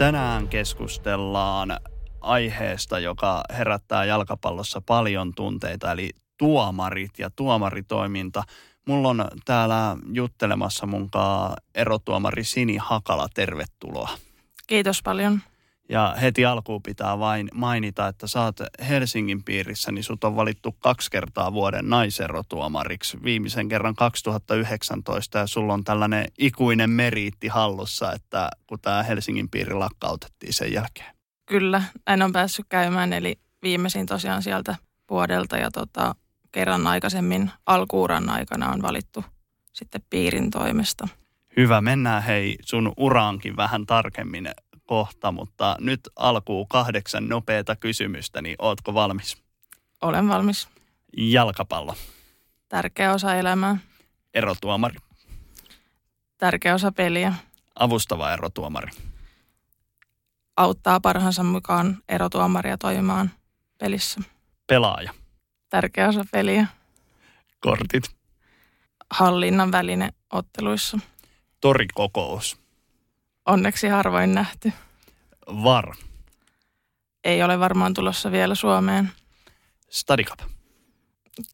Tänään keskustellaan aiheesta, joka herättää jalkapallossa paljon tunteita, eli tuomarit ja tuomaritoiminta. Mulla on täällä juttelemassa munkaan erotuomari Sini Hakala, tervetuloa. Kiitos paljon. Ja heti alkuun pitää vain mainita, että saat Helsingin piirissä, niin sut on valittu kaksi kertaa vuoden naiserotuomariksi. Viimeisen kerran 2019 ja sulla on tällainen ikuinen meriitti hallussa, että kun tämä Helsingin piiri lakkautettiin sen jälkeen. Kyllä, en on päässyt käymään, eli viimeisin tosiaan sieltä vuodelta ja tota, kerran aikaisemmin alkuuran aikana on valittu sitten piirin toimesta. Hyvä, mennään hei sun uraankin vähän tarkemmin kohta, mutta nyt alkuun kahdeksan nopeata kysymystä, niin ootko valmis? Olen valmis. Jalkapallo, Tärkeä osa elämää, erotuomari, tärkeä osa peliä. avustava erotuomari, Auttaa parhaansa mukaan erotuomaria toimimaan pelissä. pelaaja, Tärkeä osa peliä. kortit, Hallinnan väline otteluissa. torikokous, Onneksi harvoin nähty. var, Ei ole varmaan tulossa vielä Suomeen. stadikap.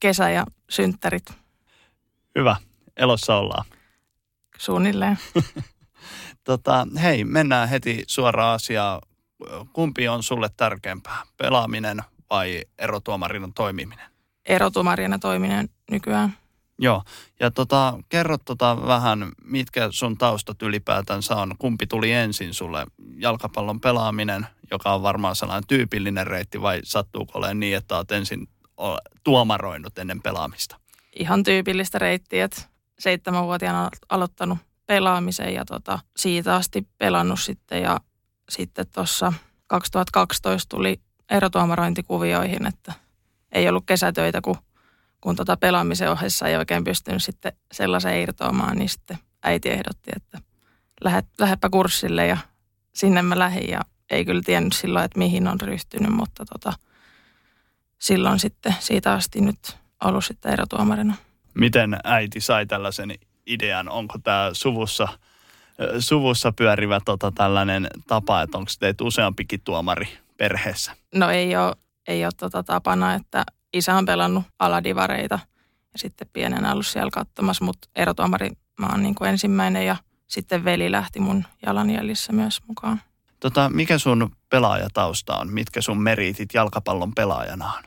Kesä- ja synttärit Hyvä, elossa ollaan. suunnilleen. Tota, hei, mennään heti suoraan asiaan. Kumpi on sulle tärkeämpää, pelaaminen vai erotuomarina toimiminen? Erotuomarina toiminen nykyään. Joo, ja tota, kerro tota vähän, mitkä sun taustat ylipäätänsä on. Kumpi tuli ensin sulle? Jalkapallon pelaaminen, joka on varmaan sellainen tyypillinen reitti, vai sattuuko olemaan niin, että olet ensin tuomaroinut ennen pelaamista? ihan tyypillistä reittiä, että seitsemänvuotiaana aloittanut pelaamisen ja tota, siitä asti pelannut sitten ja sitten tuossa 2012 tuli erotuomarointikuvioihin, että ei ollut kesätöitä, kun, kun tota pelaamisen ohessa ei oikein pystynyt sitten sellaisen irtoamaan, niin sitten äiti ehdotti, että lähet, lähdepä kurssille ja sinne mä lähdin ja ei kyllä tiennyt silloin, että mihin on ryhtynyt, mutta tota, silloin sitten siitä asti nyt ollut sitten erotuomarina. Miten äiti sai tällaisen idean? Onko tämä suvussa, suvussa pyörivä tota, tällainen tapa, että onko teitä useampikin tuomari perheessä? No ei ole, ei ole tota tapana, että isä on pelannut aladivareita ja sitten pienenä ollut siellä katsomassa, mutta erotuomari mä oon niin kuin ensimmäinen ja sitten veli lähti mun jalanjäljissä myös mukaan. Tota, mikä sun pelaajatausta on? Mitkä sun meriitit jalkapallon pelaajana on?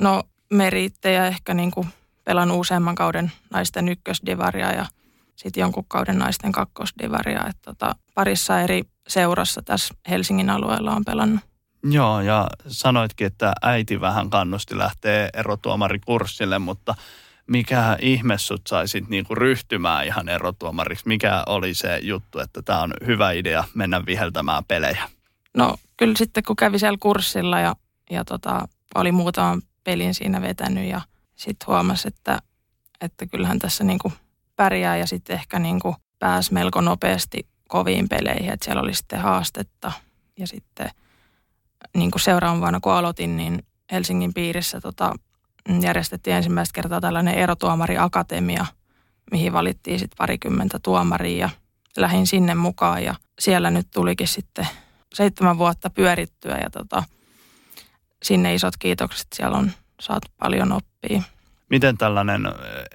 No meriittejä ehkä niin kuin pelannut useamman kauden naisten ykkösdivaria ja sitten jonkun kauden naisten kakkosdivaria. Että tota, parissa eri seurassa tässä Helsingin alueella on pelannut. Joo, ja sanoitkin, että äiti vähän kannusti lähteä erotuomarikurssille, mutta mikä ihme sut saisit niinku ryhtymään ihan erotuomariksi? Mikä oli se juttu, että tämä on hyvä idea mennä viheltämään pelejä? No kyllä sitten kun kävi siellä kurssilla ja, ja tota, oli muutaman pelin siinä vetänyt ja sitten huomasi, että, että kyllähän tässä niinku pärjää ja sitten ehkä niinku pääsi melko nopeasti koviin peleihin, että siellä oli sitten haastetta ja sitten niin kuin seuraavan vuonna kun aloitin, niin Helsingin piirissä tota, järjestettiin ensimmäistä kertaa tällainen erotuomariakatemia, mihin valittiin sitten parikymmentä tuomaria ja lähdin sinne mukaan ja siellä nyt tulikin sitten seitsemän vuotta pyörittyä ja tota, sinne isot kiitokset, siellä on saatu paljon oppia. Miten tällainen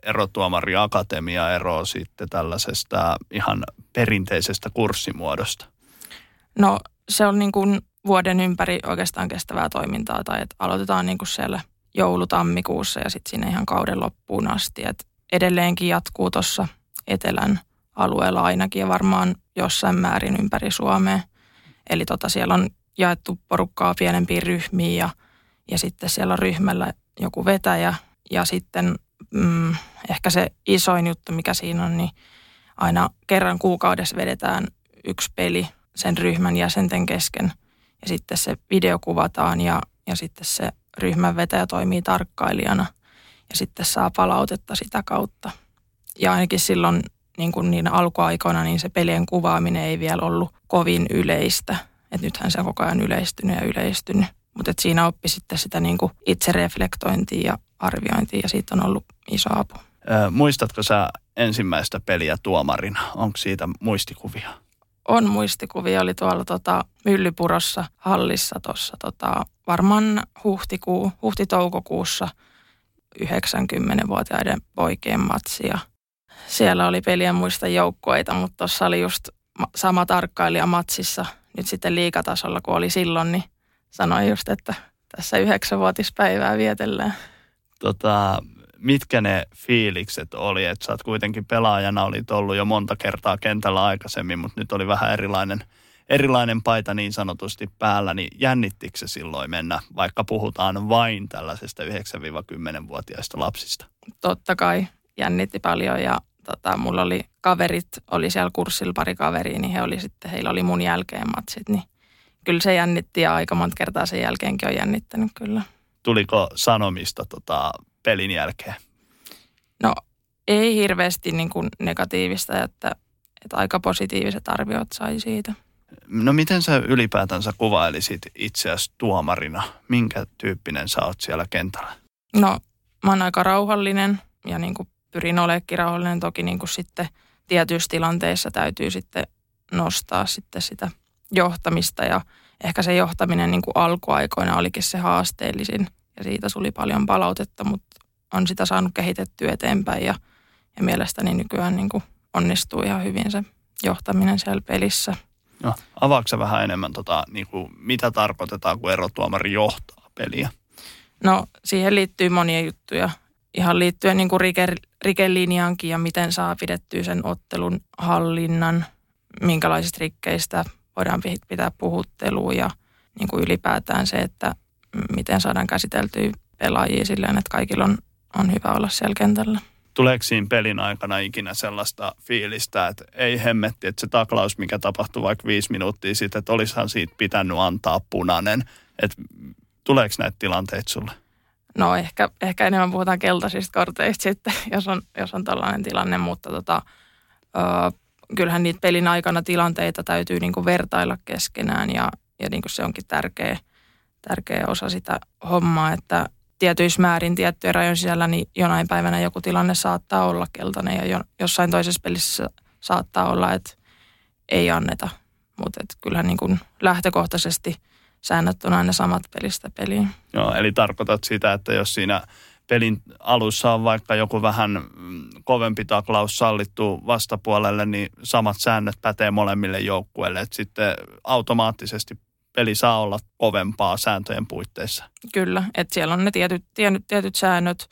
erotuomariakatemia eroaa sitten tällaisesta ihan perinteisestä kurssimuodosta? No se on niin kuin vuoden ympäri oikeastaan kestävää toimintaa tai että aloitetaan niin kuin siellä joulutammikuussa ja sitten sinne ihan kauden loppuun asti. Et edelleenkin jatkuu tuossa etelän alueella ainakin ja varmaan jossain määrin ympäri Suomea. Eli tota, siellä on jaettu porukkaa pienempiin ryhmiin ja, ja sitten siellä on ryhmällä joku vetäjä ja sitten mm, ehkä se isoin juttu, mikä siinä on, niin aina kerran kuukaudessa vedetään yksi peli sen ryhmän jäsenten kesken. Ja sitten se video kuvataan ja, ja sitten se ryhmän vetäjä toimii tarkkailijana ja sitten saa palautetta sitä kautta. Ja ainakin silloin niin kuin niin alkuaikoina niin se pelien kuvaaminen ei vielä ollut kovin yleistä. Et nythän se on koko ajan yleistynyt ja yleistynyt. Mutta siinä oppi sitten sitä niin kuin itsereflektointia ja arviointia ja siitä on ollut iso apu. Ö, muistatko sä ensimmäistä peliä tuomarina? Onko siitä muistikuvia? On muistikuvia, oli tuolla tota, Myllypurossa hallissa tuossa tota, varmaan huhtikuu, huhti-toukokuussa 90-vuotiaiden poikien matsia. Siellä oli pelien muista joukkueita, mutta tuossa oli just sama tarkkailija matsissa nyt sitten liikatasolla kuin oli silloin, niin sanoin just, että tässä yhdeksänvuotispäivää vietellään. Tota, mitkä ne fiilikset oli, että sä oot kuitenkin pelaajana olit ollut jo monta kertaa kentällä aikaisemmin, mutta nyt oli vähän erilainen, erilainen paita niin sanotusti päällä, niin jännittikö se silloin mennä, vaikka puhutaan vain tällaisesta 9-10-vuotiaista lapsista? Totta kai jännitti paljon ja tota, mulla oli kaverit, oli siellä kurssilla pari kaveria, niin he oli sitten, heillä oli mun jälkeen matsit, niin kyllä se jännitti ja aika monta kertaa sen jälkeenkin on jännittänyt kyllä. Tuliko sanomista tota, pelin jälkeen? No ei hirveästi niin kuin negatiivista, että, että aika positiiviset arviot sai siitä. No miten sä ylipäätänsä kuvailisit itseäsi tuomarina? Minkä tyyppinen sä oot siellä kentällä? No mä oon aika rauhallinen ja niin kuin pyrin olemaan rauhallinen. Toki niin kuin sitten tietyissä tilanteissa täytyy sitten nostaa sitten sitä johtamista ja ehkä se johtaminen niin kuin alkuaikoina olikin se haasteellisin siitä tuli paljon palautetta, mutta on sitä saanut kehitettyä eteenpäin ja, ja mielestäni nykyään niin kuin onnistuu ihan hyvin se johtaminen siellä pelissä. No, avaako vähän enemmän, tota, niin kuin, mitä tarkoitetaan, kun erotuomari johtaa peliä? No siihen liittyy monia juttuja. Ihan liittyen niin kuin rike, rikelinjaankin ja miten saa pidettyä sen ottelun hallinnan, minkälaisista rikkeistä voidaan pitää puhuttelua ja niin kuin ylipäätään se, että miten saadaan käsiteltyä pelaajia silleen, että kaikilla on, on hyvä olla siellä kentällä. Tuleeko siinä pelin aikana ikinä sellaista fiilistä, että ei hemmetti, että se taklaus, mikä tapahtui vaikka viisi minuuttia sitten, että olisihan siitä pitänyt antaa punainen. Että tuleeko näitä tilanteita sulle? No ehkä, ehkä enemmän puhutaan keltaisista korteista sitten, jos on, jos on tällainen tilanne, mutta tota, ö, kyllähän niitä pelin aikana tilanteita täytyy niinku vertailla keskenään ja, ja niinku se onkin tärkeä, tärkeä osa sitä hommaa, että tietyissä määrin tiettyjen rajojen sisällä niin jonain päivänä joku tilanne saattaa olla keltainen ja jo, jossain toisessa pelissä saattaa olla, että ei anneta. Mutta kyllähän niin kuin lähtökohtaisesti säännöt on aina samat pelistä peliin. Joo, eli tarkoitat sitä, että jos siinä pelin alussa on vaikka joku vähän mm, kovempi taklaus sallittu vastapuolelle, niin samat säännöt pätee molemmille joukkueille. Että sitten automaattisesti peli saa olla kovempaa sääntöjen puitteissa. Kyllä, että siellä on ne tietyt, tietyt, tietyt säännöt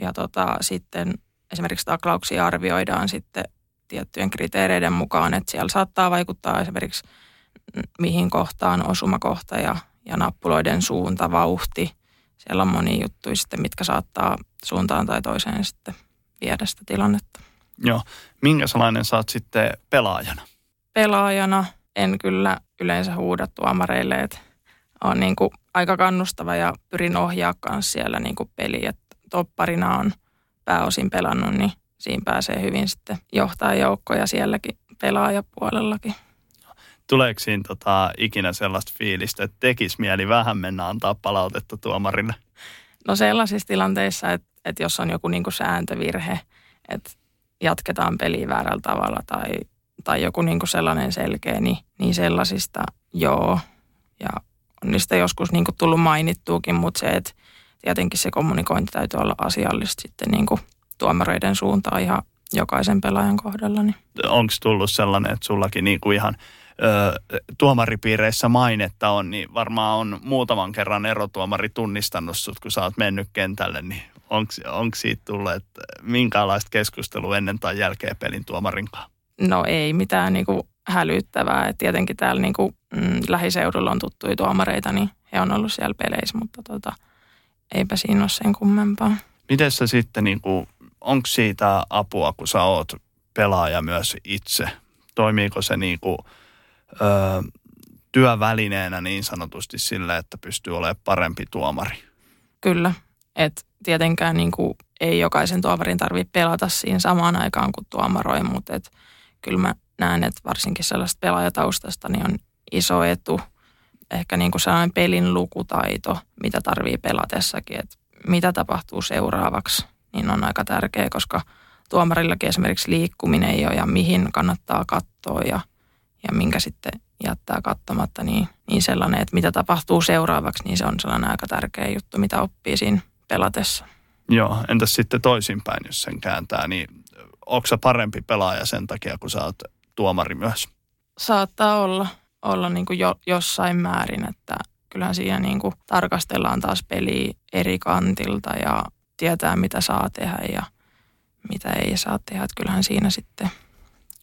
ja tota, sitten esimerkiksi taklauksia arvioidaan sitten tiettyjen kriteereiden mukaan, että siellä saattaa vaikuttaa esimerkiksi mihin kohtaan osumakohta ja, ja nappuloiden suunta, vauhti. Siellä on monia juttuja sitten, mitkä saattaa suuntaan tai toiseen sitten viedä sitä tilannetta. Joo. Minkä sellainen saat sitten pelaajana? Pelaajana en kyllä yleensä huuda tuomareille, että on niin kuin aika kannustava ja pyrin ohjaa myös siellä niin kuin peliä. Topparina on pääosin pelannut, niin siinä pääsee hyvin sitten johtaa joukkoja sielläkin pelaajapuolellakin. Tuleeko siinä tota, ikinä sellaista fiilistä, että tekisi mieli vähän mennä antaa palautetta tuomarille? No sellaisissa tilanteissa, että, että jos on joku niin kuin sääntövirhe, että jatketaan peliä väärällä tavalla tai tai joku niin kuin sellainen selkeä, niin, niin sellaisista joo. Ja on niistä joskus niin kuin tullut mainittuukin, mutta se, että tietenkin se kommunikointi täytyy olla asiallista sitten niin kuin tuomareiden suuntaan ihan jokaisen pelaajan kohdalla. Niin. Onko tullut sellainen, että sullakin niin kuin ihan ö, tuomaripiireissä mainetta on, niin varmaan on muutaman kerran erotuomari tunnistanut sut, kun sä oot mennyt kentälle, niin onko siitä tullut, että minkälaista keskustelua ennen tai jälkeen pelin tuomarinkaan? No ei mitään niin kuin hälyttävää. Et tietenkin täällä niin kuin, mm, lähiseudulla on tuttuja tuomareita, niin he on ollut siellä peleissä, mutta tota, eipä siinä ole sen kummempaa. Miten sä sitten, niin kuin, onko siitä apua, kun sä oot pelaaja myös itse? Toimiiko se niin kuin, ö, työvälineenä niin sanotusti sille, että pystyy olemaan parempi tuomari? Kyllä, että tietenkään niin kuin, ei jokaisen tuomarin tarvitse pelata siinä samaan aikaan kuin tuomaroi, mutta et, kyllä mä näen, että varsinkin sellaista pelaajataustasta niin on iso etu. Ehkä niin kuin sellainen pelin lukutaito, mitä tarvii pelatessakin, että mitä tapahtuu seuraavaksi, niin on aika tärkeä, koska tuomarillakin esimerkiksi liikkuminen ei ole ja mihin kannattaa katsoa ja, ja minkä sitten jättää katsomatta, niin, niin sellainen, että mitä tapahtuu seuraavaksi, niin se on sellainen aika tärkeä juttu, mitä oppii siinä pelatessa. Joo, entäs sitten toisinpäin, jos sen kääntää, niin onko sä parempi pelaaja sen takia, kun sä oot tuomari myös? Saattaa olla, olla niin kuin jo, jossain määrin, että kyllähän siinä niin kuin tarkastellaan taas peliä eri kantilta ja tietää, mitä saa tehdä ja mitä ei saa tehdä. Että kyllähän siinä sitten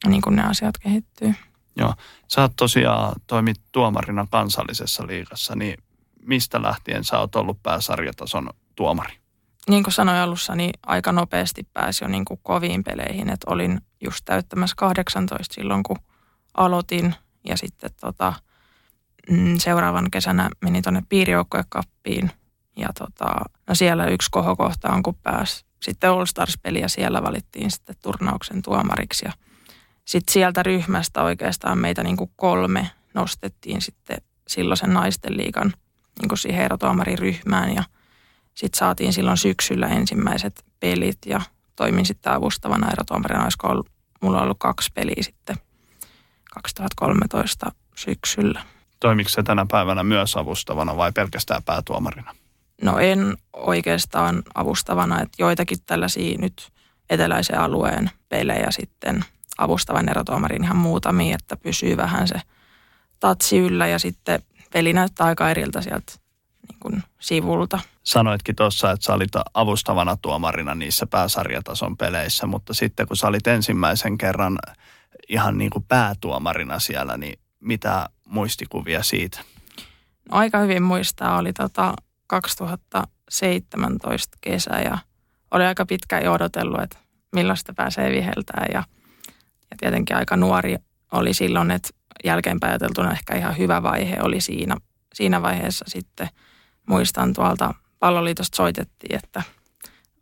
niin kuin ne asiat kehittyy. Joo, sä oot tosiaan toimit tuomarina kansallisessa liigassa, niin mistä lähtien sä oot ollut pääsarjatason tuomari? Niin kuin sanoin alussa, niin aika nopeasti pääsi jo niin kuin koviin peleihin. Että olin just täyttämässä 18 silloin, kun aloitin. Ja sitten tota, mm, seuraavan kesänä meni tuonne piirijoukkojakappiin. Ja tota, no siellä yksi kohokohta on, kun pääsi sitten All Stars-peliä. Siellä valittiin sitten turnauksen tuomariksi. Ja sitten sieltä ryhmästä oikeastaan meitä niin kuin kolme nostettiin sitten silloisen naisten liigan niin kuin siihen erotuomariryhmään. Ja sitten saatiin silloin syksyllä ensimmäiset pelit ja toimin sitten avustavana erotuomarina. Olisiko ollut, mulla on ollut kaksi peliä sitten 2013 syksyllä. Toimiko se tänä päivänä myös avustavana vai pelkästään päätuomarina? No en oikeastaan avustavana, että joitakin tällaisia nyt eteläisen alueen pelejä sitten avustavan erotuomarin ihan muutamia, että pysyy vähän se tatsi yllä ja sitten peli näyttää aika eriltä sieltä niin kuin sivulta. Sanoitkin tuossa, että sä olit avustavana tuomarina niissä pääsarjatason peleissä, mutta sitten kun sä olit ensimmäisen kerran ihan niin kuin päätuomarina siellä, niin mitä muistikuvia siitä? No, aika hyvin muistaa, oli tota 2017 kesä ja oli aika pitkään jo odotellut, että millaista pääsee viheltää ja, ja tietenkin aika nuori oli silloin, että jälkeenpäin ajateltuna ehkä ihan hyvä vaihe oli siinä, siinä vaiheessa sitten. Muistan tuolta palloliitosta soitettiin, että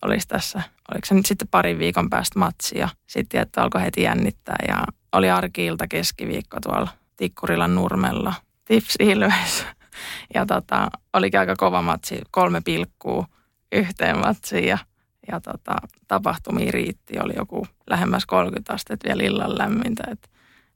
olisi tässä, oliko se nyt sitten parin viikon päästä matsia. Sitten että alkoi heti jännittää ja oli arkiilta keskiviikko tuolla Tikkurilan nurmella Tips Ilves. Ja tota, olikin aika kova matsi, kolme pilkkuu yhteen matsiin ja, ja tota, tapahtumia riitti. Oli joku lähemmäs 30 astetta vielä illan lämmintä. Että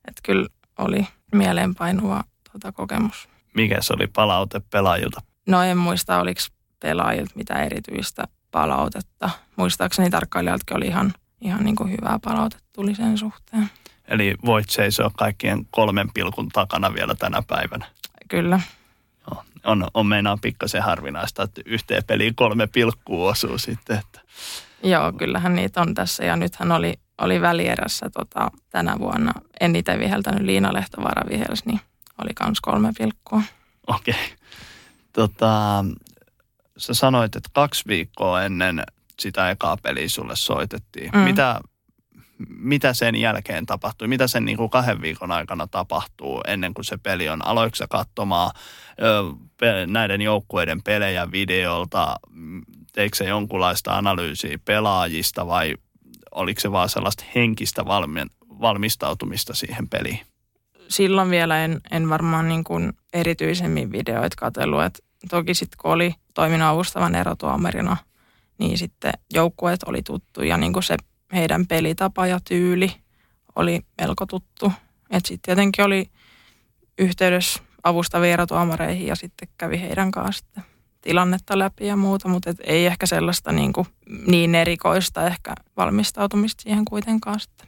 et kyllä oli mieleenpainuva tota, kokemus. Mikä se oli palaute pelaajilta? No en muista, oliko pelaajilta mitä erityistä palautetta. Muistaakseni tarkkailijaltakin oli ihan, ihan niin kuin hyvää palautetta tuli sen suhteen. Eli voit seisoa kaikkien kolmen pilkun takana vielä tänä päivänä. Kyllä. Joo, on, on meinaa pikkasen harvinaista, että yhteen peliin kolme pilkkua osuu sitten. Että. Joo, kyllähän niitä on tässä ja nythän oli, oli välierässä tota, tänä vuonna. En itse viheltänyt Liina Lehtovaara vihels, niin oli kans kolme pilkkua. Okei. Okay. Tota, sä sanoit, että kaksi viikkoa ennen sitä ekaa peliä sulle soitettiin. Mm. Mitä, mitä sen jälkeen tapahtui? Mitä sen niin kuin kahden viikon aikana tapahtuu ennen kuin se peli on? Aloitko sä katsomaan ö, näiden joukkueiden pelejä videolta? Teikö se jonkunlaista analyysiä pelaajista vai oliko se vaan sellaista henkistä valmi, valmistautumista siihen peliin? Silloin vielä en, en varmaan niin kuin erityisemmin videoita katsellut. Et toki sitten kun oli toiminut avustavan erotuomarina, niin sitten joukkueet oli tuttu ja niin kuin se heidän pelitapa ja tyyli oli melko tuttu. Että sitten tietenkin oli yhteydessä avustaviin erotuomareihin ja sitten kävi heidän kanssa tilannetta läpi ja muuta, mutta et ei ehkä sellaista niin, kuin niin erikoista ehkä valmistautumista siihen kuitenkaan sitten.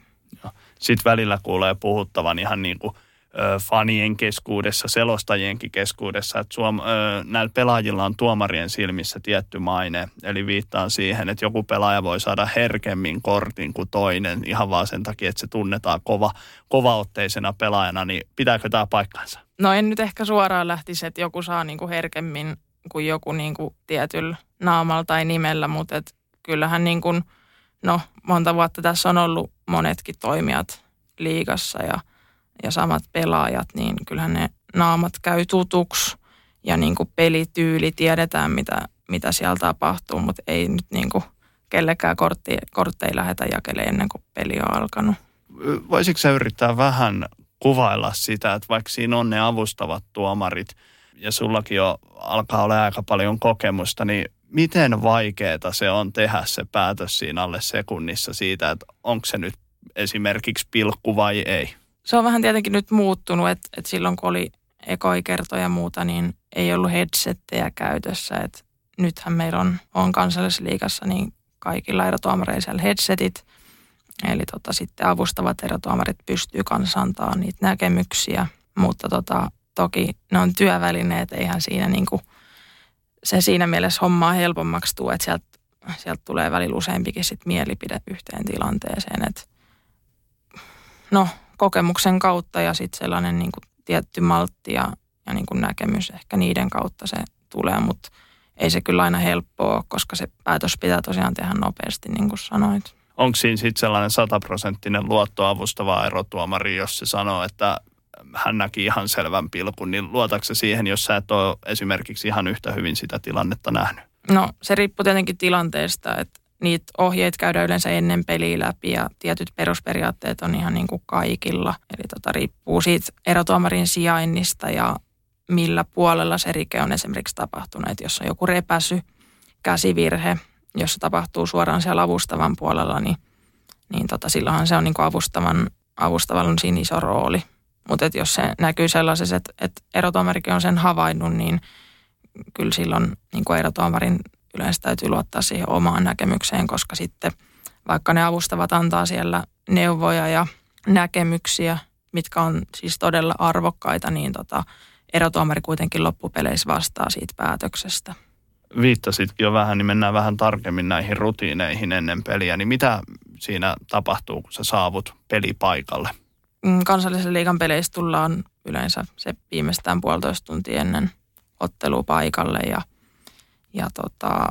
Sitten välillä kuulee puhuttavan ihan niin kuin – fanien keskuudessa, selostajienkin keskuudessa, että suom, näillä pelaajilla on tuomarien silmissä tietty maine. Eli viittaan siihen, että joku pelaaja voi saada herkemmin kortin kuin toinen ihan vaan sen takia, että se tunnetaan kova, kovaotteisena pelaajana. Niin pitääkö tämä paikkansa? No en nyt ehkä suoraan lähtisi, että joku saa niinku herkemmin kuin joku niinku tietyllä naamalla tai nimellä, mutta et kyllähän niin kuin, no monta vuotta tässä on ollut monetkin toimijat liigassa ja, ja samat pelaajat, niin kyllähän ne naamat käy tutuksi ja niin kuin pelityyli, tiedetään mitä, mitä siellä tapahtuu, mutta ei nyt niin kuin kellekään kortti, kortteja lähetä jakele ennen kuin peli on alkanut. Voisitko sä yrittää vähän kuvailla sitä, että vaikka siinä on ne avustavat tuomarit ja sullakin jo alkaa olla aika paljon kokemusta, niin miten vaikeaa se on tehdä se päätös siinä alle sekunnissa siitä, että onko se nyt esimerkiksi pilkku vai ei? Se on vähän tietenkin nyt muuttunut, että, että silloin kun oli ekoikertoja ja muuta, niin ei ollut headsettejä käytössä. Että nythän meillä on, on kansallisliigassa niin kaikilla erotuomareilla siellä headsetit. Eli tota, sitten avustavat erotuomarit pystyy kanssa antaa niitä näkemyksiä, mutta tota, toki ne on työvälineet, eihän siinä niinku, se siinä mielessä hommaa helpommaksi tuo, että sieltä, sieltä tulee välillä useampikin sit mielipide yhteen tilanteeseen. Et, no, kokemuksen kautta ja sitten sellainen niinku tietty maltti ja, ja niinku näkemys ehkä niiden kautta se tulee, mutta ei se kyllä aina helppoa koska se päätös pitää tosiaan tehdä nopeasti, niin kuin sanoit. Onko siinä sitten sellainen sataprosenttinen luottoavustava erotuomari, jos se sanoo, että hän näki ihan selvän pilkun, niin luotatko siihen, jos sä et ole esimerkiksi ihan yhtä hyvin sitä tilannetta nähnyt? No se riippuu tietenkin tilanteesta, että niitä ohjeet käydään yleensä ennen peliä läpi ja tietyt perusperiaatteet on ihan niin kuin kaikilla. Eli tota, riippuu siitä erotuomarin sijainnista ja millä puolella se rike on esimerkiksi tapahtunut. Että jos on joku repäsy, käsivirhe, jos se tapahtuu suoraan siellä avustavan puolella, niin, niin tota, silloinhan se on niin kuin avustavan, avustavalla on siinä iso rooli. Mutta jos se näkyy sellaisessa, että, että erotuomarikin on sen havainnut, niin kyllä silloin niin kuin erotuomarin yleensä täytyy luottaa siihen omaan näkemykseen, koska sitten vaikka ne avustavat antaa siellä neuvoja ja näkemyksiä, mitkä on siis todella arvokkaita, niin tota, erotuomari kuitenkin loppupeleissä vastaa siitä päätöksestä. Viittasitkin jo vähän, niin mennään vähän tarkemmin näihin rutiineihin ennen peliä. Niin mitä siinä tapahtuu, kun sä saavut pelipaikalle? Mm, kansallisen liigan peleissä tullaan yleensä se viimeistään puolitoista tuntia ennen ottelua paikalle ja, ja tota,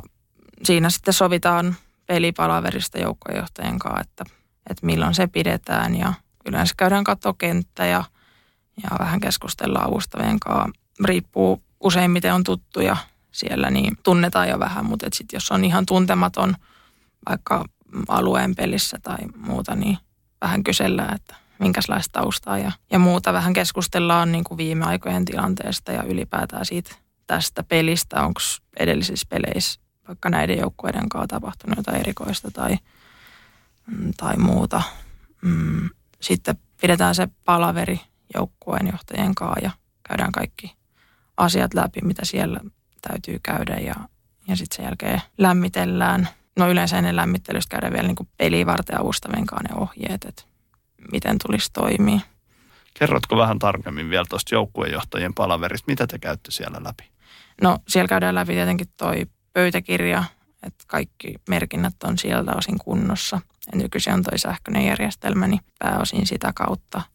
siinä sitten sovitaan pelipalaverista joukkojohtajan kanssa, että, että milloin se pidetään ja yleensä käydään katsoa kenttä ja – ja vähän keskustellaan avustavien kanssa. Riippuu useimmiten on tuttuja siellä, niin tunnetaan jo vähän, mutta sitten jos on ihan tuntematon vaikka alueen pelissä tai muuta, niin vähän kysellään, että minkälaista taustaa ja, ja muuta. Vähän keskustellaan niin kuin viime aikojen tilanteesta ja ylipäätään siitä tästä pelistä, onko edellisissä peleissä vaikka näiden joukkueiden kanssa tapahtunut jotain erikoista tai, mm, tai muuta. Mm, sitten pidetään se palaveri joukkueen johtajien kanssa ja käydään kaikki asiat läpi, mitä siellä täytyy käydä ja, ja sitten sen jälkeen lämmitellään. No yleensä ennen lämmittelystä käydään vielä niin peliä varten avustavien kanssa ne ohjeet, että miten tulisi toimia. Kerrotko vähän tarkemmin vielä tuosta joukkueenjohtajien palaverista, mitä te käytte siellä läpi? No siellä käydään läpi tietenkin toi pöytäkirja, että kaikki merkinnät on sieltä osin kunnossa. Ja nykyisin on toi sähköinen järjestelmä, niin pääosin sitä kautta –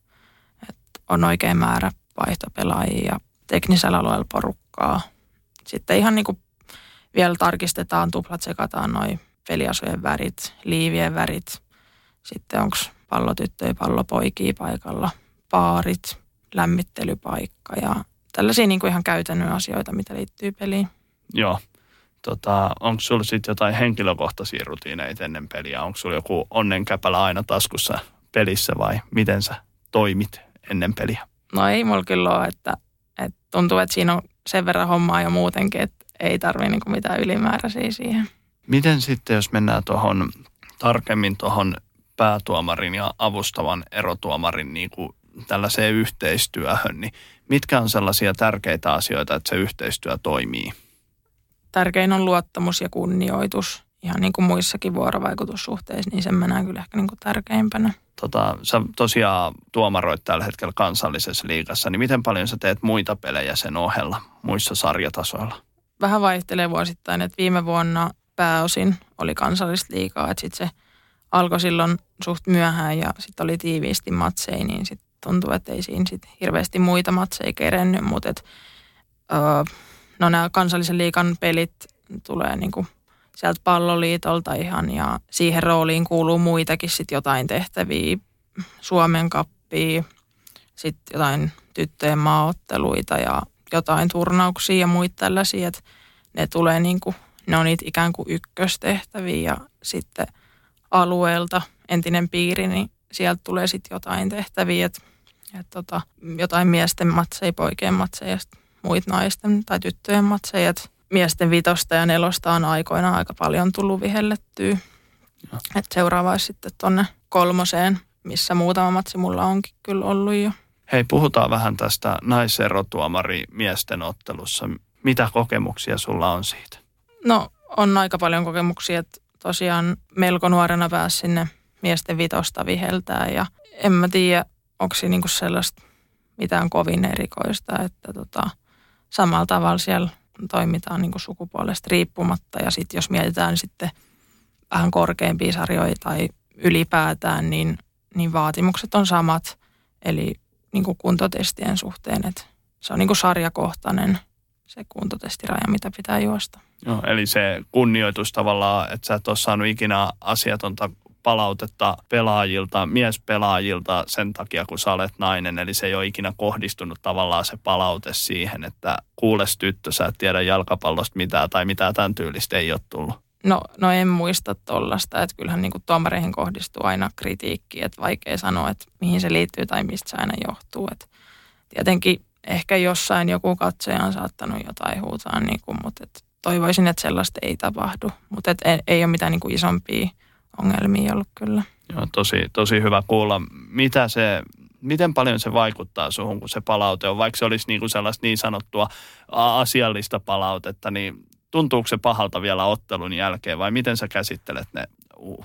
on oikein määrä vaihtopelaajia teknisellä alueella porukkaa. Sitten ihan niin kuin vielä tarkistetaan, tuplat sekataan noin peliasujen värit, liivien värit. Sitten onko pallotyttöjä, pallopoikia paikalla, paarit, lämmittelypaikka ja tällaisia niin kuin ihan käytännön asioita, mitä liittyy peliin. Joo. Tota, onko sulla sitten jotain henkilökohtaisia rutiineita ennen peliä? Onko sulla joku onnenkäpälä aina taskussa pelissä vai miten sä toimit ennen peliä? No ei mulla kyllä ole, että, että tuntuu, että siinä on sen verran hommaa jo muutenkin, että ei tarvitse niin mitään ylimääräisiä siihen. Miten sitten, jos mennään tuohon tarkemmin tuohon päätuomarin ja avustavan erotuomarin niin kuin tällaiseen yhteistyöhön, niin mitkä on sellaisia tärkeitä asioita, että se yhteistyö toimii? Tärkein on luottamus ja kunnioitus. Ihan niin kuin muissakin vuorovaikutussuhteissa, niin sen mä näen kyllä ehkä niin kuin tärkeimpänä tota, sä tosiaan tuomaroit tällä hetkellä kansallisessa liigassa, niin miten paljon sä teet muita pelejä sen ohella muissa sarjatasoilla? Vähän vaihtelee vuosittain, että viime vuonna pääosin oli kansallista liikaa, että sitten se alkoi silloin suht myöhään ja sitten oli tiiviisti matseja, niin sitten tuntuu, että ei siinä sit hirveästi muita matseja kerennyt, mutta et, öö, no nämä kansallisen liikan pelit tulee niinku sieltä palloliitolta ihan ja siihen rooliin kuuluu muitakin sitten jotain tehtäviä, Suomen kappia, sitten jotain tyttöjen maaotteluita ja jotain turnauksia ja muita tällaisia, että ne tulee niin kuin, ne on niitä ikään kuin ykköstehtäviä ja sitten alueelta entinen piiri, niin sieltä tulee sitten jotain tehtäviä, että, että tota, jotain miesten matseja, poikien matseja, muita naisten tai tyttöjen matseja, että miesten vitosta ja nelosta on aikoinaan aika paljon tullut vihellettyä. Et seuraava olisi sitten tuonne kolmoseen, missä muutama matsi mulla onkin kyllä ollut jo. Hei, puhutaan vähän tästä naiserotuomari miesten ottelussa. Mitä kokemuksia sulla on siitä? No, on aika paljon kokemuksia, että tosiaan melko nuorena pääsi sinne miesten vitosta viheltää ja en mä tiedä, onko siinä niinku sellaista mitään kovin erikoista, että tota, samalla tavalla siellä toimitaan niin kuin sukupuolesta riippumatta. Ja sitten jos mietitään sitten vähän korkeampia sarjoja tai ylipäätään, niin, niin vaatimukset on samat. Eli niin kuin kuntotestien suhteen, että se on niin kuin sarjakohtainen se kuntotestiraja, mitä pitää juosta. Joo, eli se kunnioitus tavallaan, että sä et ole saanut ikinä asiatonta palautetta pelaajilta, miespelaajilta sen takia, kun sä olet nainen. Eli se ei ole ikinä kohdistunut tavallaan se palaute siihen, että kuules tyttö, sä et tiedä jalkapallosta mitään tai mitään tämän tyylistä ei ole tullut. No, no en muista tuollaista, että kyllähän niin tuomareihin kohdistuu aina kritiikki, että vaikea sanoa, että mihin se liittyy tai mistä se aina johtuu. Että tietenkin ehkä jossain joku katsoja on saattanut jotain huutaa, niin kuin, mutta et toivoisin, että sellaista ei tapahdu. Mutta et ei, ei ole mitään niin kuin isompia ongelmia ollut kyllä. Joo, tosi, tosi hyvä kuulla. Mitä se, miten paljon se vaikuttaa suhun, kun se palaute on, vaikka se olisi niin kuin sellaista niin sanottua asiallista palautetta, niin tuntuuko se pahalta vielä ottelun jälkeen vai miten sä käsittelet ne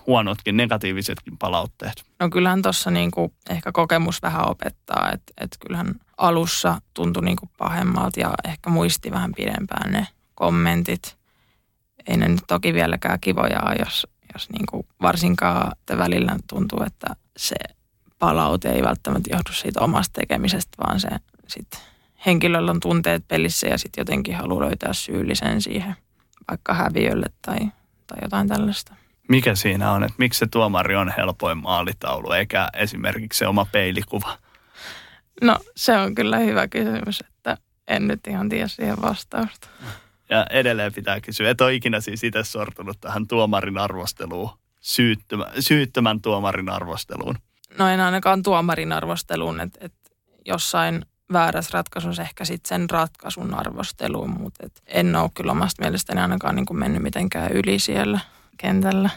huonotkin, negatiivisetkin palautteet? No kyllähän tuossa niinku ehkä kokemus vähän opettaa, että et kyllähän alussa tuntui niinku pahemmalta ja ehkä muisti vähän pidempään ne kommentit. Ei ne nyt toki vieläkään kivoja jos jos niin kuin varsinkaan että välillä tuntuu, että se palaute ei välttämättä johdu siitä omasta tekemisestä, vaan se sitten henkilöllä on tunteet pelissä ja sitten jotenkin haluaa löytää syyllisen siihen, vaikka häviölle tai, tai jotain tällaista. Mikä siinä on, että miksi se tuomari on helpoin maalitaulu, eikä esimerkiksi se oma peilikuva? No se on kyllä hyvä kysymys, että en nyt ihan tiedä siihen vastausta. Ja edelleen pitää kysyä, et ole ikinä siis itse sortunut tähän tuomarin arvosteluun, syyttömän, syyttömän tuomarin arvosteluun. No en ainakaan tuomarin arvosteluun, että et jossain väärässä ratkaisussa ehkä sitten sen ratkaisun arvosteluun, mutta et en ole kyllä omasta mielestäni ainakaan niin kuin mennyt mitenkään yli siellä kentällä.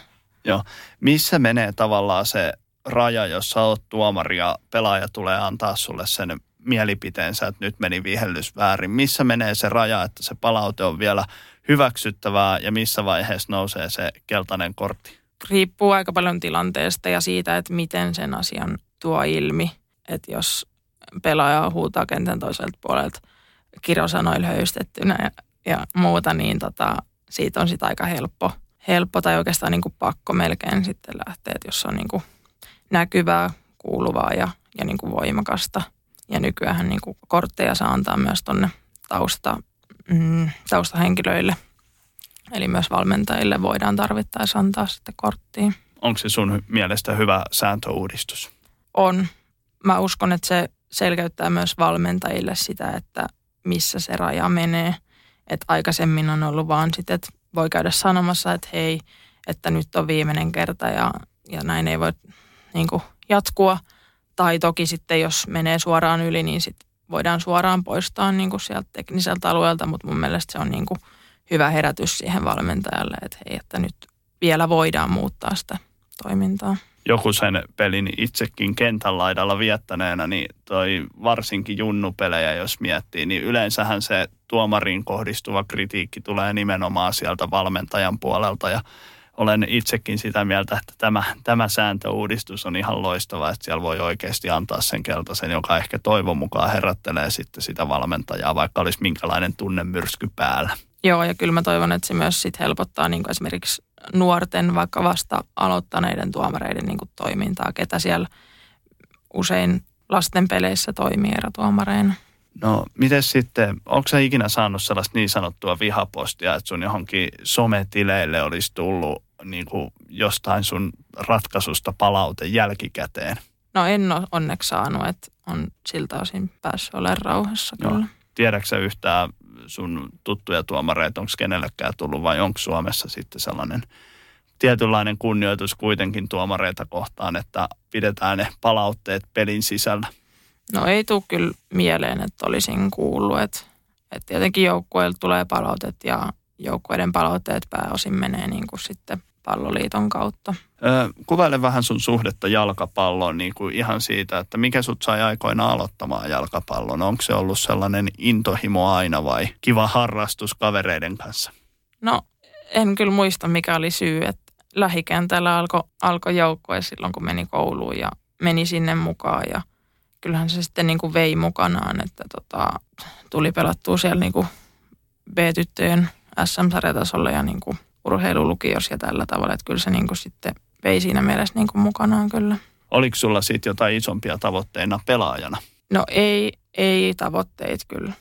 Joo. Missä menee tavallaan se raja, jos sä oot tuomari ja pelaaja tulee antaa sulle sen mielipiteensä, että nyt meni vihellys väärin. Missä menee se raja, että se palaute on vielä hyväksyttävää ja missä vaiheessa nousee se keltainen kortti? Riippuu aika paljon tilanteesta ja siitä, että miten sen asian tuo ilmi. Että jos pelaaja huutaa kentän toiselta puolelta kirosanoilla höystettynä ja, ja muuta, niin tota, siitä on sitten aika helppo, helppo tai oikeastaan niin kuin pakko melkein sitten lähteä, että jos on niin kuin näkyvää, kuuluvaa ja, ja niin kuin voimakasta – ja nykyään niin kuin kortteja saa antaa myös tuonne tausta, mm, taustahenkilöille. Eli myös valmentajille voidaan tarvittaessa antaa sitten korttia. Onko se sun mielestä hyvä sääntöuudistus? On. Mä uskon, että se selkeyttää myös valmentajille sitä, että missä se raja menee. Että aikaisemmin on ollut vaan sitten, että voi käydä sanomassa, että hei, että nyt on viimeinen kerta ja, ja näin ei voi niin kuin, jatkua – tai toki sitten, jos menee suoraan yli, niin sitten voidaan suoraan poistaa niin kuin sieltä tekniseltä alueelta, mutta mun mielestä se on niin kuin hyvä herätys siihen valmentajalle, että hei, että nyt vielä voidaan muuttaa sitä toimintaa. Joku sen pelin itsekin kentän laidalla viettäneenä, niin toi varsinkin junnupelejä, jos miettii, niin yleensähän se tuomariin kohdistuva kritiikki tulee nimenomaan sieltä valmentajan puolelta ja olen itsekin sitä mieltä, että tämä, tämä sääntöuudistus on ihan loistava, että siellä voi oikeasti antaa sen keltaisen, joka ehkä toivon mukaan herättelee sitten sitä valmentajaa, vaikka olisi minkälainen tunnemyrsky päällä. Joo, ja kyllä mä toivon, että se myös sit helpottaa niin kuin esimerkiksi nuorten, vaikka vasta aloittaneiden tuomareiden niin kuin toimintaa, ketä siellä usein lasten peleissä toimii erotuomareina. No, miten sitten, onko sä ikinä saanut sellaista niin sanottua vihapostia, että sun johonkin sometileille olisi tullut niin kuin jostain sun ratkaisusta palaute jälkikäteen? No en ole onneksi saanut, että on siltä osin päässyt olemaan rauhassa Joo. kyllä. Tiedätkö sä yhtään sun tuttuja tuomareita, onko kenellekään tullut vai onko Suomessa sitten sellainen tietynlainen kunnioitus kuitenkin tuomareita kohtaan, että pidetään ne palautteet pelin sisällä? No ei tule kyllä mieleen, että olisin kuullut, että, että tietenkin joukkueilta tulee palautet ja joukkueiden palautteet pääosin menee niin kuin sitten palloliiton kautta. Ö, kuvaile vähän sun suhdetta jalkapalloon niin kuin ihan siitä, että mikä sut sai aikoina aloittamaan jalkapallon. Onko se ollut sellainen intohimo aina vai kiva harrastus kavereiden kanssa? No en kyllä muista mikä oli syy, että lähikentällä alkoi alko joukkue silloin kun meni kouluun ja meni sinne mukaan ja kyllähän se sitten niin kuin vei mukanaan, että tota, tuli pelattua siellä niin kuin B-tyttöjen SM-sarjatasolla ja niin kuin urheilulukios ja tällä tavalla, että kyllä se niin kuin sitten vei siinä mielessä niin kuin mukanaan kyllä. Oliko sulla sitten jotain isompia tavoitteina pelaajana? No ei, ei tavoitteet kyllä.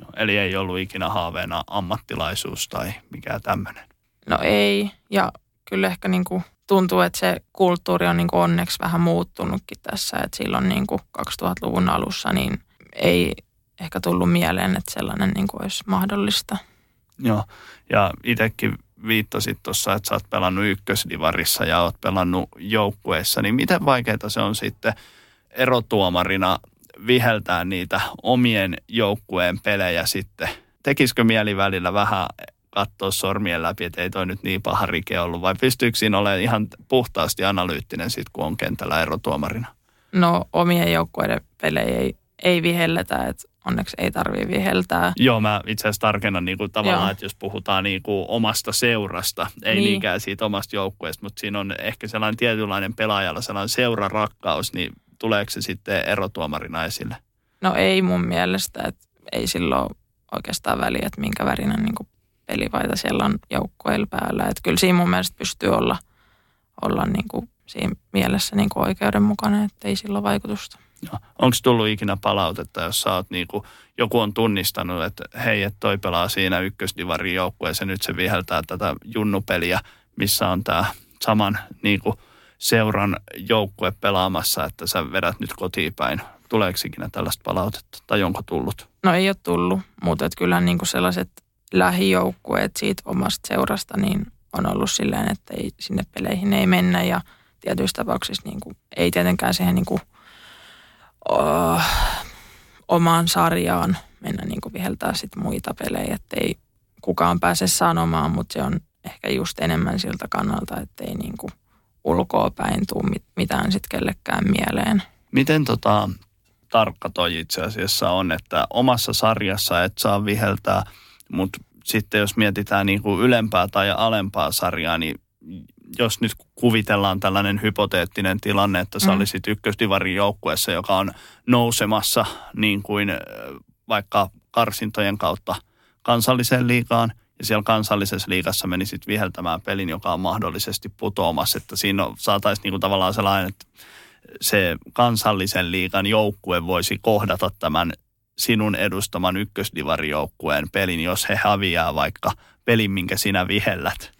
Joo, Eli ei ollut ikinä haaveena ammattilaisuus tai mikä tämmöinen. No ei, ja kyllä ehkä niin kuin tuntuu, että se kulttuuri on niin kuin onneksi vähän muuttunutkin tässä, että silloin niin kuin 2000-luvun alussa niin ei ehkä tullut mieleen, että sellainen niin kuin olisi mahdollista. Joo, ja itsekin viittasit tuossa, että sä oot pelannut ykkösdivarissa ja oot pelannut joukkueessa, niin miten vaikeaa se on sitten erotuomarina viheltää niitä omien joukkueen pelejä sitten? Tekisikö mieli välillä vähän katsoa sormien läpi, että ei toi nyt niin paha rike ollut, vai pystyykö siinä olemaan ihan puhtaasti analyyttinen sitten, kun on kentällä erotuomarina? No omien joukkueiden pelejä ei, ei vihelletä, että onneksi ei tarvitse viheltää. Joo, mä itse asiassa tarkennan niin kuin tavallaan, Joo. että jos puhutaan niin kuin omasta seurasta, ei niin. Niin. niinkään siitä omasta joukkueesta, mutta siinä on ehkä sellainen tietynlainen pelaajalla sellainen seurarakkaus, niin tuleeko se sitten erotuomarina esille? No ei mun mielestä, että ei silloin oikeastaan väliä, että minkä värinen niin kuin pelipaita siellä on joukkueilla päällä. Että kyllä siinä mun mielestä pystyy olla, olla niin kuin siinä mielessä niin kuin oikeudenmukainen, että ei sillä ole vaikutusta. Onko tullut ikinä palautetta, jos sä oot niin kuin, joku on tunnistanut, että hei, että toi pelaa siinä ykkösdivarin joukkueessa, nyt se viheltää tätä junnupeliä, missä on tämä saman niin kuin, seuran joukkue pelaamassa, että sä vedät nyt kotiin päin. Tuleeko ikinä tällaista palautetta tai onko tullut? No ei ole tullut, mutta kyllähän niin kuin sellaiset lähijoukkueet siitä omasta seurasta niin on ollut silleen, että ei, sinne peleihin ei mennä ja tietyissä tapauksissa niin kuin, ei tietenkään siihen niin kuin, oh, omaan sarjaan mennä niin kuin viheltää sit muita pelejä, että ei kukaan pääse sanomaan, mutta se on ehkä just enemmän siltä kannalta, että ei niin kuin ulkoa päin mit- mitään sitten kellekään mieleen. Miten tota, tarkka toi itse asiassa on, että omassa sarjassa et saa viheltää, mutta sitten jos mietitään niin kuin ylempää tai alempaa sarjaa, niin jos nyt kuvitellaan tällainen hypoteettinen tilanne, että sä Mm. olisit ykkösdivarin joukkueessa, joka on nousemassa niin kuin vaikka karsintojen kautta kansalliseen liigaan, ja siellä kansallisessa liigassa menisit viheltämään pelin, joka on mahdollisesti putoamassa, että siinä saataisiin niin kuin tavallaan sellainen, että se kansallisen liigan joukkue voisi kohdata tämän sinun edustaman ykkösdivarijoukkueen pelin, jos he häviää vaikka pelin, minkä sinä vihellät.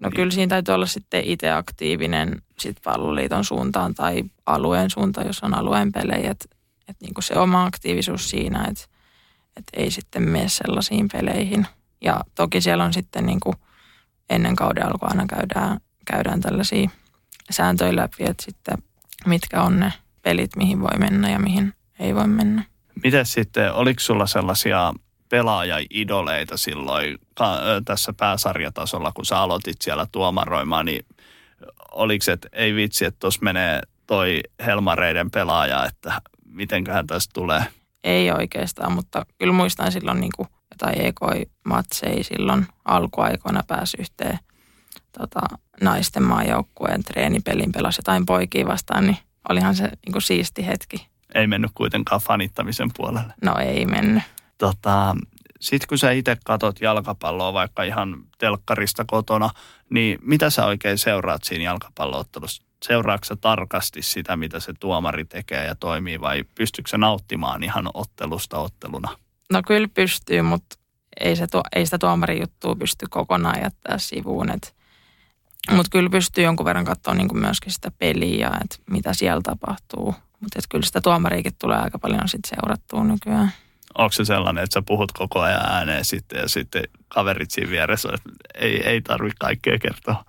No Niin. kyllä siinä täytyy olla sitten itse aktiivinen sit palloliiton suuntaan tai alueen suuntaan, jos on alueen pelejä. Että et niinku se oma aktiivisuus siinä, että et ei sitten mene sellaisiin peleihin. Ja toki siellä on sitten niinku ennen kauden alkua aina käydään, käydään tällaisia sääntöjä läpi, että sitten mitkä on ne pelit, mihin voi mennä ja mihin ei voi mennä. Miten sitten, oliko sulla sellaisia pelaajaidoleita silloin tässä pääsarjatasolla, kun sä aloitit siellä tuomaroimaan, niin oliko se, että ei vitsi, että tuossa menee toi Helmareiden pelaaja, että mitenköhän tästä tulee? Ei oikeastaan, mutta kyllä muistan silloin niin kuin jotain EK-matseja silloin alkuaikoina pääsi yhteen tota, naisten maajoukkueen treenipelin pelasi jotain poikia vastaan, niin olihan se niin kuin siisti hetki. Ei mennyt kuitenkaan fanittamisen puolelle. No ei mennyt. Tota, sitten kun sä itse katot jalkapalloa vaikka ihan telkkarista kotona, niin mitä sä oikein seuraat siinä jalkapalloottelussa? seuraatko sä tarkasti sitä, mitä se tuomari tekee ja toimii vai pystyykö se nauttimaan ihan ottelusta otteluna? No kyllä pystyy, mutta ei, se, tuo- ei sitä tuomarin juttua pysty kokonaan jättää sivuun. Mutta kyllä pystyy jonkun verran katsoa niin myöskin sitä peliä, että mitä siellä tapahtuu. Mutta kyllä sitä tuomariikin tulee aika paljon sit seurattua nykyään. Onko se sellainen, että sä puhut koko ajan ääneen sitten ja sitten kaverit siinä vieressä, että ei, ei tarvitse kaikkea kertoa?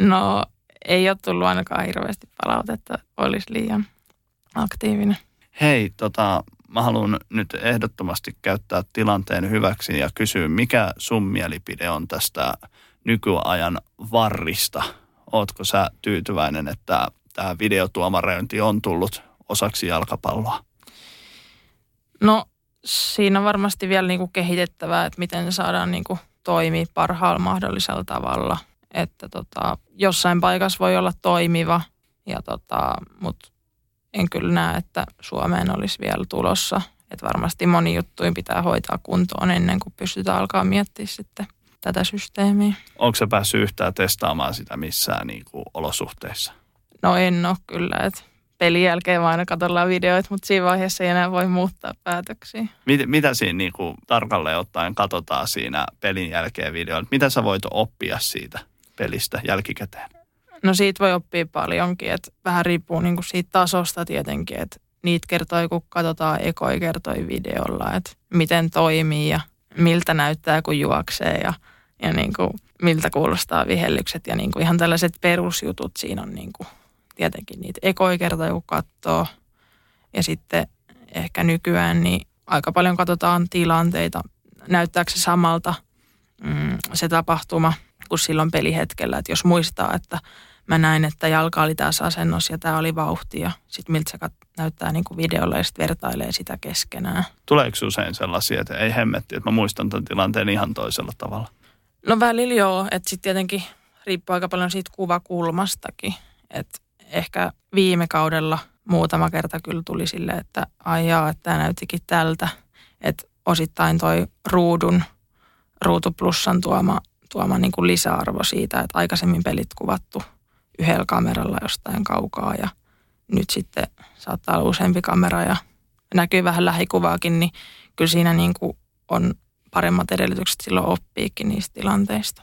No ei ole tullut ainakaan hirveästi palautetta, olisi liian aktiivinen. Hei, tota, mä haluan nyt ehdottomasti käyttää tilanteen hyväksi ja kysyä, mikä sun mielipide on tästä nykyajan varrista? Ootko sä tyytyväinen, että tämä videotuomarointi on tullut osaksi jalkapalloa? No siinä on varmasti vielä niin kuin kehitettävää, että miten saadaan niin kuin toimia parhaalla mahdollisella tavalla. Että tota, jossain paikassa voi olla toimiva, ja tota, mutta en kyllä näe, että Suomeen olisi vielä tulossa. Että varmasti moni juttuja pitää hoitaa kuntoon ennen kuin pystytään alkaa miettiä sitten tätä systeemiä. Onko se päässyt yhtään testaamaan sitä missään niin kuin olosuhteissa? No en ole kyllä, että pelin jälkeen vaan aina katsellaan videoita, mutta siinä vaiheessa ei enää voi muuttaa päätöksiä. Mit, mitä siinä niin kuin tarkalleen ottaen katsotaan siinä pelin jälkeen videoilla? Mitä sä voit oppia siitä pelistä jälkikäteen? No siitä voi oppia paljonkin, että vähän riippuu niin kuin siitä tasosta tietenkin, että niitä kertoi, kun katsotaan ekoi kertoi videolla, että miten toimii ja miltä näyttää, kun juoksee ja, ja niin kuin, miltä kuulostaa vihellykset ja niin kuin ihan tällaiset perusjutut siinä on niin kuin, tietenkin niitä ekoi kertoja, kun katsoo. Ja sitten ehkä nykyään niin aika paljon katsotaan tilanteita, näyttääkö se samalta mm, se tapahtuma kuin silloin pelihetkellä. Että jos muistaa, että mä näin, että jalka oli tässä asennossa ja tämä oli vauhti ja sitten miltä se kat- näyttää niin kuin videolla ja sitten vertailee sitä keskenään. Tuleeko usein sellaisia, että ei hemmetti, että mä muistan tämän tilanteen ihan toisella tavalla? No välillä joo, että sitten tietenkin riippuu aika paljon siitä kuvakulmastakin. Että ehkä viime kaudella muutama kerta kyllä tuli sille, että ajaa, että tämä näyttikin tältä. Että osittain toi ruudun, ruutuplussan tuoma, tuoma niin kuin lisäarvo siitä, että aikaisemmin pelit kuvattu yhdellä kameralla jostain kaukaa ja nyt sitten saattaa olla useampi kamera ja näkyy vähän lähikuvaakin, niin kyllä siinä niin kuin on paremmat edellytykset silloin oppiikin niistä tilanteista.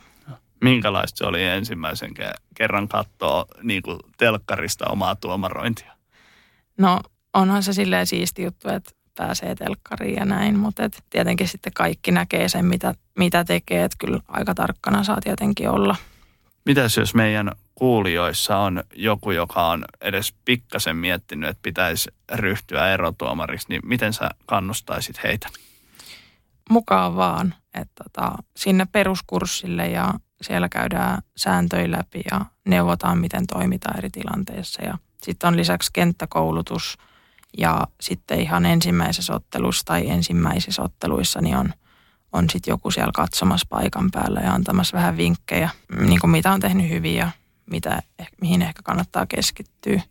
Minkälaista se oli ensimmäisen kerran katsoa niin kuin telkkarista omaa tuomarointia? No onhan se silleen siisti juttu, että pääsee telkkariin ja näin, mutta et tietenkin sitten kaikki näkee sen, mitä, mitä tekee, että kyllä aika tarkkana saa tietenkin olla. Mitäs jos meidän kuulijoissa on joku, joka on edes pikkasen miettinyt, että pitäisi ryhtyä erotuomariksi, niin miten sä kannustaisit heitä? Mukaan vaan, että tota, sinne peruskurssille ja siellä käydään sääntöjä läpi ja neuvotaan, miten toimitaan eri tilanteissa. Ja sitten on lisäksi kenttäkoulutus ja sitten ihan ensimmäisessä ottelussa tai ensimmäisissä otteluissa niin on, on sitten joku siellä katsomassa paikan päällä ja antamassa vähän vinkkejä, niin kuin mitä on tehnyt hyvin ja mitä, mihin ehkä kannattaa keskittyä.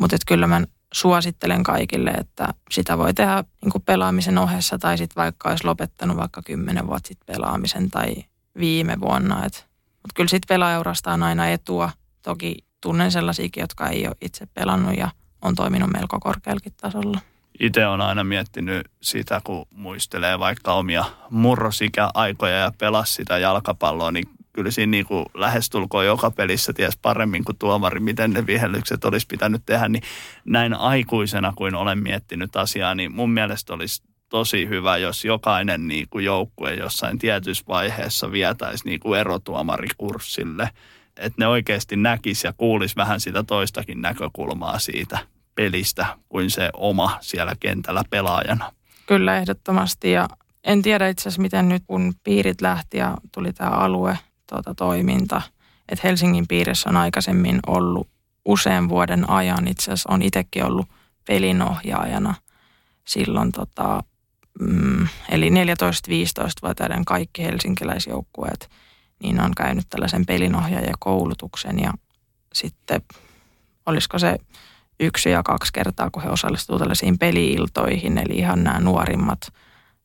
Mutta kyllä mä suosittelen kaikille, että sitä voi tehdä niin pelaamisen ohessa tai sitten vaikka olisi lopettanut vaikka kymmenen vuotta sitten pelaamisen tai viime vuonna. Mutta kyllä sitten pelaajaurasta on aina etua. Toki tunnen sellaisiakin, jotka ei ole itse pelannut ja on toiminut melko korkeallakin tasolla. Itse on aina miettinyt sitä, kun muistelee vaikka omia murrosikäaikoja ja pelasi sitä jalkapalloa, niin kyllä siinä niin kuin lähestulkoon joka pelissä ties paremmin kuin tuomari, miten ne vihellykset olisi pitänyt tehdä, niin näin aikuisena kuin olen miettinyt asiaa, niin mun mielestä olisi tosi hyvä, jos jokainen niin kuin joukkue jossain tietyssä vaiheessa vietäisi niin kuin erotuomarikurssille, että ne oikeasti näkisi ja kuulisi vähän sitä toistakin näkökulmaa siitä pelistä kuin se oma siellä kentällä pelaajana. Kyllä ehdottomasti. Ja en tiedä itse asiassa miten nyt kun piirit lähti ja tuli tämä alue tuota, toiminta, että Helsingin piirissä on aikaisemmin ollut usean vuoden ajan, itse asiassa on itsekin ollut pelinohjaajana silloin tota, mm, eli 14-15-vuotiaiden kaikki helsinkiläisjoukkueet, niin on käynyt tällaisen pelinohjaajakoulutuksen ja sitten olisiko se yksi ja kaksi kertaa, kun he osallistuvat tällaisiin peliiltoihin, eli ihan nämä nuorimmat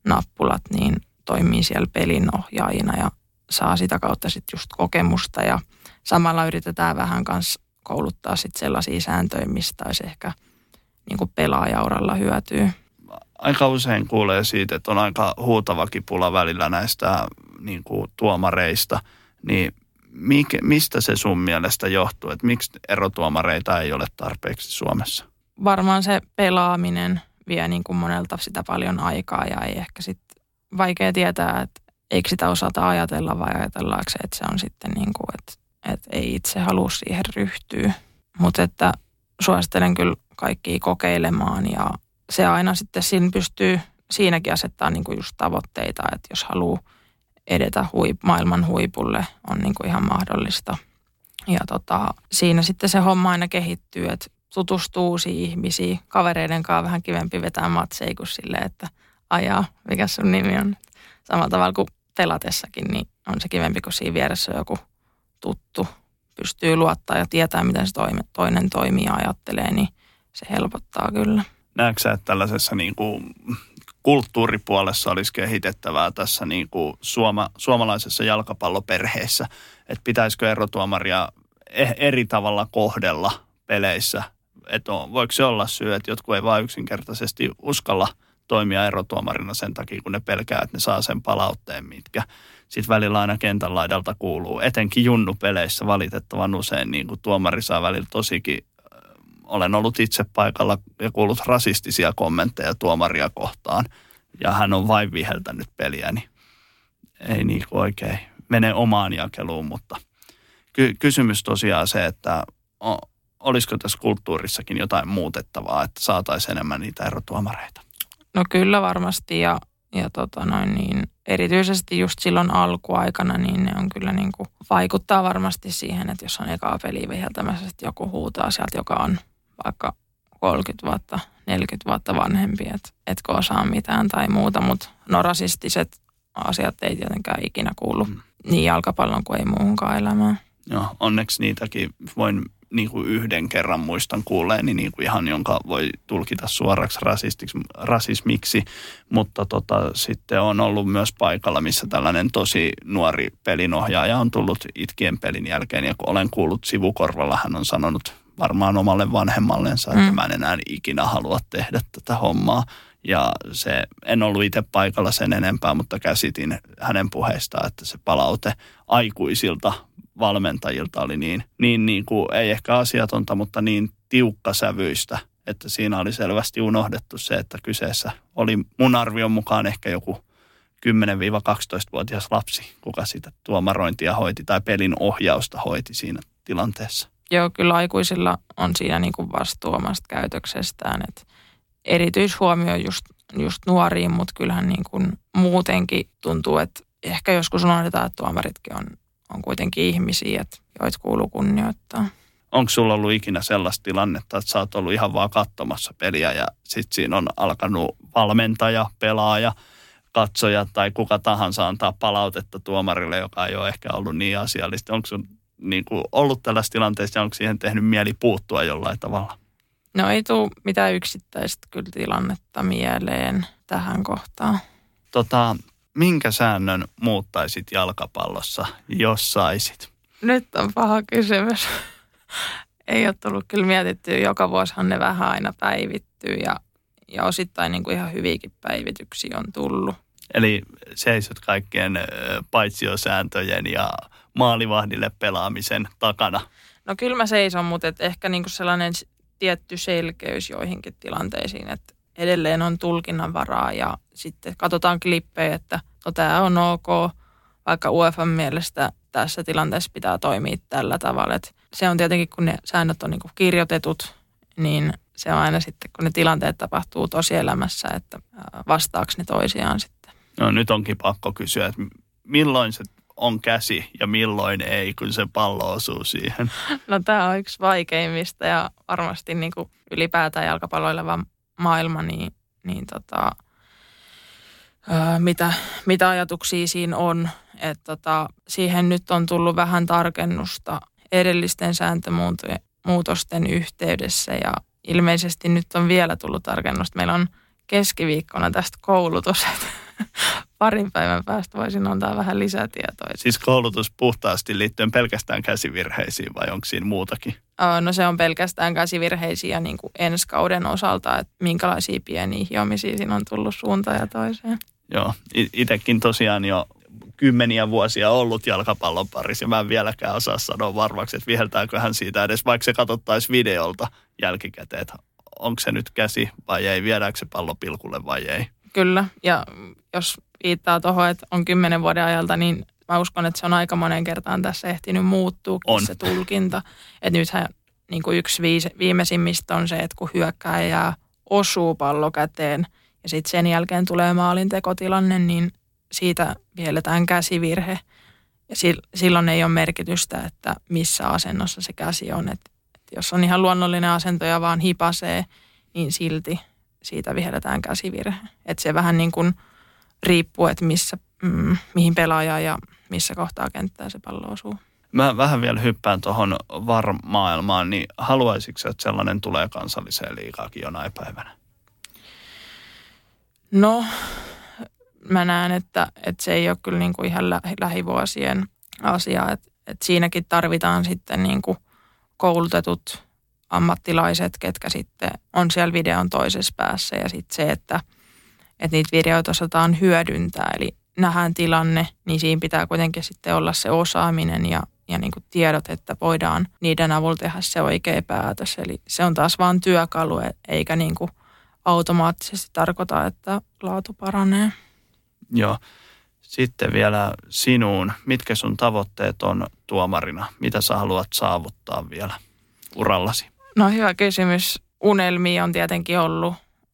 nappulat, niin toimii siellä pelinohjaajina ja saa sitä kautta sitten just kokemusta ja samalla yritetään vähän kanssa kouluttaa sitten sellaisia sääntöjä, mistä olisi ehkä niin kuin pelaajauralla hyötyä. Aika usein kuulee siitä, että on aika huutava kipula välillä näistä niin kuin tuomareista. Niin mikä, mistä se sun mielestä johtuu, että miksi erotuomareita ei ole tarpeeksi Suomessa? Varmaan se pelaaminen vie niin kuin monelta sitä paljon aikaa ja ei ehkä sitten vaikea tietää, että eikö sitä osata ajatella vai ajatellaanko se, että se on sitten niin kuin, että, että ei itse halua siihen ryhtyä. Mutta että suosittelen kyllä kaikkia kokeilemaan ja se aina sitten siinä pystyy siinäkin asettaa niin just tavoitteita, että jos haluaa edetä huip, maailman huipulle, on niin kuin ihan mahdollista. Ja tota, siinä sitten se homma aina kehittyy, että tutustuu uusiin ihmisiin, kavereiden kanssa vähän kivempi vetää matseja kuin silleen, että ajaa, mikä sun nimi on. Samalla tavalla kuin pelatessakin, niin on se kivempi, kun siinä vieressä on joku tuttu, pystyy luottaa ja tietää, miten se toinen toimii ja ajattelee, niin se helpottaa kyllä. Näetkö että tällaisessa niin kuin kulttuuripuolessa olisi kehitettävää tässä niin kuin suoma, suomalaisessa jalkapalloperheessä, että pitäisikö erotuomaria e-, eri tavalla kohdella peleissä? Että on, voiko se olla syy, että jotkut ei vain yksinkertaisesti uskalla toimia erotuomarina sen takia, kun ne pelkää, että ne saa sen palautteen, mitkä sitten välillä aina kentän laidalta kuuluu. Etenkin junnupeleissä valitettavan usein niin tuomari saa välillä tosikin olen ollut itse paikalla ja kuullut rasistisia kommentteja tuomaria kohtaan. Ja hän on vain viheltänyt peliä, niin ei niin oikein mene omaan jakeluun, mutta ky- kysymys tosiaan se, että o- olisiko tässä kulttuurissakin jotain muutettavaa, että saataisiin enemmän niitä erotuomareita? No kyllä varmasti ja, ja tota noin niin, erityisesti just silloin alkuaikana, niin ne on kyllä niin kuin, vaikuttaa varmasti siihen, että jos on ekaa peliä viheltämässä, että joku huutaa sieltä, joka on vaikka 30 vuotta, 40 vuotta vanhempi, että etkö osaa mitään tai muuta, mutta no rasistiset asiat ei tietenkään ikinä kuulu mm. niin jalkapallon kuin ei muuhunkaan elämään. Joo, onneksi niitäkin voin niin kuin yhden kerran muistan kuulleeni niin kuin ihan, jonka voi tulkita suoraksi rasistiksi, rasismiksi, mutta tota, sitten on ollut myös paikalla, missä tällainen tosi nuori pelinohjaaja on tullut itkien pelin jälkeen ja kun olen kuullut sivukorvalla, hän on sanonut varmaan omalle vanhemmallensa, että mm. mä en enää ikinä halua tehdä tätä hommaa. Ja se, en ollut itse paikalla sen enempää, mutta käsitin hänen puheistaan, että se palaute aikuisilta valmentajilta oli niin, niin, niin kuin, ei ehkä asiatonta, mutta niin tiukkasävyistä, että siinä oli selvästi unohdettu se, että kyseessä oli mun arvion mukaan ehkä joku 10-12-vuotias lapsi, kuka sitä tuomarointia hoiti tai pelin ohjausta hoiti siinä tilanteessa. Joo, kyllä aikuisilla on siinä niin kuin vastuu omasta käytöksestään. Et erityishuomio just, just nuoriin, mutta kyllähän niin kuin muutenkin tuntuu, että ehkä joskus unohdetaan, että tuomaritkin on, on kuitenkin ihmisiä, että joita kuuluu kunnioittaa. Onko sulla ollut ikinä sellaista tilannetta, että sä oot ollut ihan vaan katsomassa peliä ja sitten siinä on alkanut valmentaja, pelaaja, katsoja tai kuka tahansa antaa palautetta tuomarille, joka ei ole ehkä ollut niin asiallista. Onko sun niin kuin ollut tällaisessa tilanteessa ja onko siihen tehnyt mieli puuttua jollain tavalla? No ei tule mitään yksittäistä kyllä tilannetta mieleen tähän kohtaan. Tota, minkä säännön muuttaisit jalkapallossa, jos saisit? Nyt on paha kysymys. ei ole tullut kyllä mietittyä. Joka vuosihan ne vähän aina päivittyy ja, ja osittain niin kuin ihan hyviäkin päivityksiä on tullut. Eli seisot kaikkien paitsiosääntöjen ja maalivahdille pelaamisen takana? No kyllä mä seison, mutta et ehkä niinku sellainen tietty selkeys joihinkin tilanteisiin, että edelleen on tulkinnan varaa ja sitten katsotaan klippejä, että no tämä on ok, vaikka UEFA mielestä tässä tilanteessa pitää toimia tällä tavalla. Et se on tietenkin, kun ne säännöt on niinku kirjoitetut, niin se on aina sitten, kun ne tilanteet tapahtuu tosielämässä, että vastaako ne toisiaan sitten. No nyt onkin pakko kysyä, että milloin se on käsi ja milloin ei, kun se pallo osuu siihen? No tämä on yksi vaikeimmista ja varmasti niin kuin ylipäätään jalkapalloileva maailma, niin, niin tota, ää, mitä, mitä ajatuksia siinä on. että tota, siihen nyt on tullut vähän tarkennusta edellisten sääntömuutosten yhteydessä ja ilmeisesti nyt on vielä tullut tarkennusta. Meillä on keskiviikkona tästä koulutus, että parin päivän päästä voisin antaa vähän lisätietoa. Siis koulutus puhtaasti liittyen pelkästään käsivirheisiin vai onko siinä muutakin? No se on pelkästään käsivirheisiä niin kuin ensi kauden osalta, että minkälaisia pieniä hiomisia siinä on tullut suuntaan ja toiseen. Joo, itsekin tosiaan jo kymmeniä vuosia ollut jalkapallon parissa ja mä en vieläkään osaa sanoa varmaksi, että viheltääkö siitä edes, vaikka se katsottaisiin videolta jälkikäteen, että onko se nyt käsi vai ei, viedäänkö se pallo pilkulle vai ei. Kyllä, ja jos viittaa tuohon, että on kymmenen vuoden ajalta, niin mä uskon, että se on aika monen kertaan tässä ehtinyt muuttua se tulkinta. Että nythän niin kuin yksi viimeisimmistä on se, että kun hyökkääjä osuu pallo käteen ja sitten sen jälkeen tulee maalintekotilanne, niin siitä vieletään käsivirhe. Ja silloin ei ole merkitystä, että missä asennossa se käsi on. Et, et jos on ihan luonnollinen asento ja vaan hipasee, niin silti siitä vihelletään käsivirhe. Et se vähän niin kuin riippuu, että missä, mm, mihin pelaaja ja missä kohtaa kenttää se pallo osuu. Mä vähän vielä hyppään tuohon VAR-maailmaan, niin haluaisitko että sellainen tulee kansalliseen liikaakin jonain päivänä? No, mä näen, että, että se ei ole kyllä niin kuin ihan lä- lähivuosien asia. Että, että siinäkin tarvitaan sitten niin kuin koulutetut ammattilaiset, ketkä sitten on siellä videon toisessa päässä ja sitten se, että, että niitä videoita osataan hyödyntää. Eli nähdään tilanne, niin siinä pitää kuitenkin sitten olla se osaaminen ja, ja niin kuin tiedot, että voidaan niiden avulla tehdä se oikea päätös. Eli se on taas vain työkalu, eikä niin kuin automaattisesti tarkoita, että laatu paranee. Joo. Sitten vielä sinuun. Mitkä sun tavoitteet on tuomarina? Mitä sä haluat saavuttaa vielä urallasi? No hyvä kysymys. Unelmia on tietenkin ollut,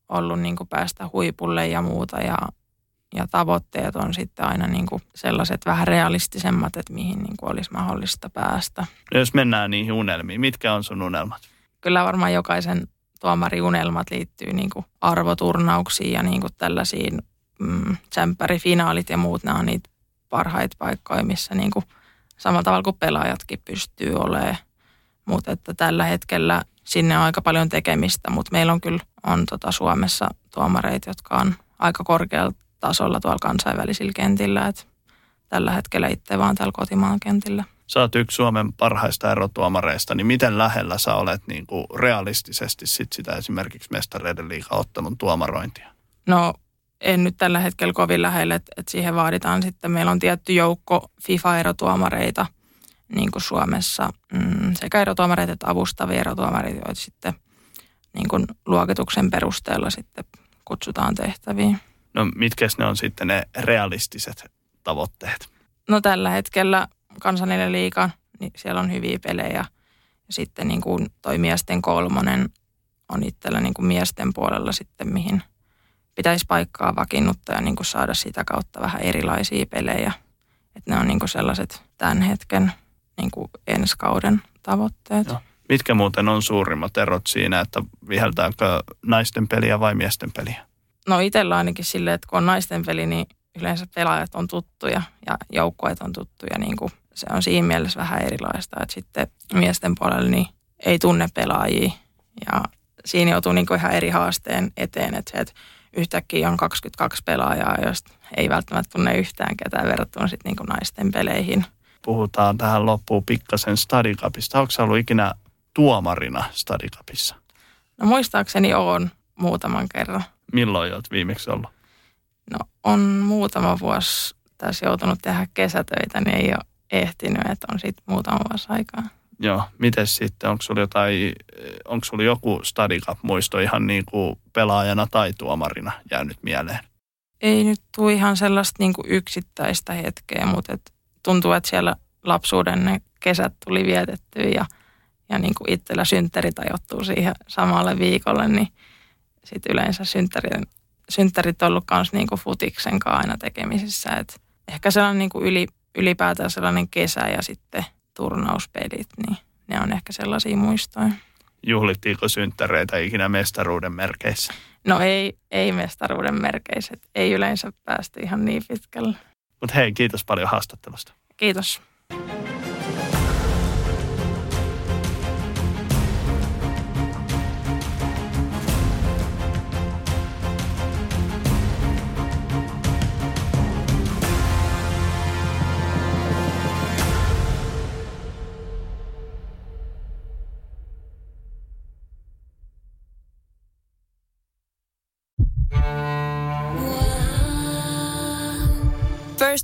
ollut niin kuin päästä huipulle ja muuta ja, ja tavoitteet on sitten aina niin kuin sellaiset vähän realistisemmat, että mihin niin kuin olisi mahdollista päästä. Jos mennään niihin unelmiin, mitkä on sun unelmat? Kyllä varmaan jokaisen tuomariunelmat liittyy niin kuin arvoturnauksiin ja niin kuin tällaisiin mm, finaalit ja muut, nämä on niitä parhaita paikkoja, missä niin kuin samalla tavalla kuin pelaajatkin pystyy olemaan. Mutta että tällä hetkellä sinne on aika paljon tekemistä, mutta meillä on kyllä on tota Suomessa tuomareita, jotka on aika korkealla tasolla tuolla kansainvälisillä kentillä. Et tällä hetkellä itse vaan täällä kotimaan kentillä. Sä oot yksi Suomen parhaista erotuomareista, niin miten lähellä sä olet niin kuin realistisesti sit sitä esimerkiksi mestareiden liigaottelun tuomarointia? No en nyt tällä hetkellä kovin lähellä, että, että siihen vaaditaan sitten, meillä on tietty joukko FIFA-erotuomareita niin kuin Suomessa, mm, sekä erotuomareita että avustavia erotuomareita, joita sitten niin kuin luokituksen perusteella sitten kutsutaan tehtäviin. No mitkä ne on sitten ne realistiset tavoitteet? No tällä hetkellä kansallinen liiga, niin siellä on hyviä pelejä. Ja sitten niin kuin toi miesten kolmonen on itsellä niin kuin miesten puolella sitten, mihin – pitäisi paikkaa vakiinnuttaa ja niin kuin saada sitä kautta vähän erilaisia pelejä. Että ne on niin kuin sellaiset tämän hetken niin kuin ensi kauden tavoitteet. Joo. Mitkä muuten on suurimmat erot siinä, että viheltääkö naisten peliä vai miesten peliä? No itsellä ainakin silleen, että kun on naisten peli, niin yleensä pelaajat on tuttuja ja joukkueet on tuttuja. Niin kuin se on siinä mielessä vähän erilaista, että sitten miesten puolella niin ei tunne pelaajia ja siinä joutuu niin kuin ihan eri haasteen eteen, että se, että yhtäkkiä on 22 pelaajaa, joista ei välttämättä tunne yhtään ketään verrattuna sitten niin naisten peleihin. Puhutaan tähän loppuun pikkasen Stadikapista. Onko ollut ikinä tuomarina Stadikapissa? No muistaakseni on muutaman kerran. Milloin olet viimeksi ollut? No on muutama vuosi tässä joutunut tehdä kesätöitä, niin ei ole ehtinyt, että on sitten muutama vuosi aikaa. Joo, miten sitten, onko sulla jotain, onko sulla joku Stadicap muisto ihan niin kuin pelaajana tai tuomarina jäänyt mieleen? Ei nyt tule ihan sellaista niin kuin yksittäistä hetkeä, mutta et tuntuu, että siellä lapsuuden ne kesät tuli vietetty ja, ja niin kuin itsellä synttärit ajoittuu siihen samalle viikolle, niin sitten yleensä synttärit, synttärit on ollut myös niin kuin futiksen kanssa aina tekemisissä. Et ehkä sellainen niin kuin yli, ylipäätään sellainen kesä ja sitten – turnauspelit, niin ne on ehkä sellaisia muistoja. Juhlittiinko synttäreitä ikinä mestaruuden merkeissä? No ei, ei mestaruuden merkeissä. Ei yleensä päästy ihan niin pitkälle. Mutta hei, kiitos paljon haastattelusta. Kiitos.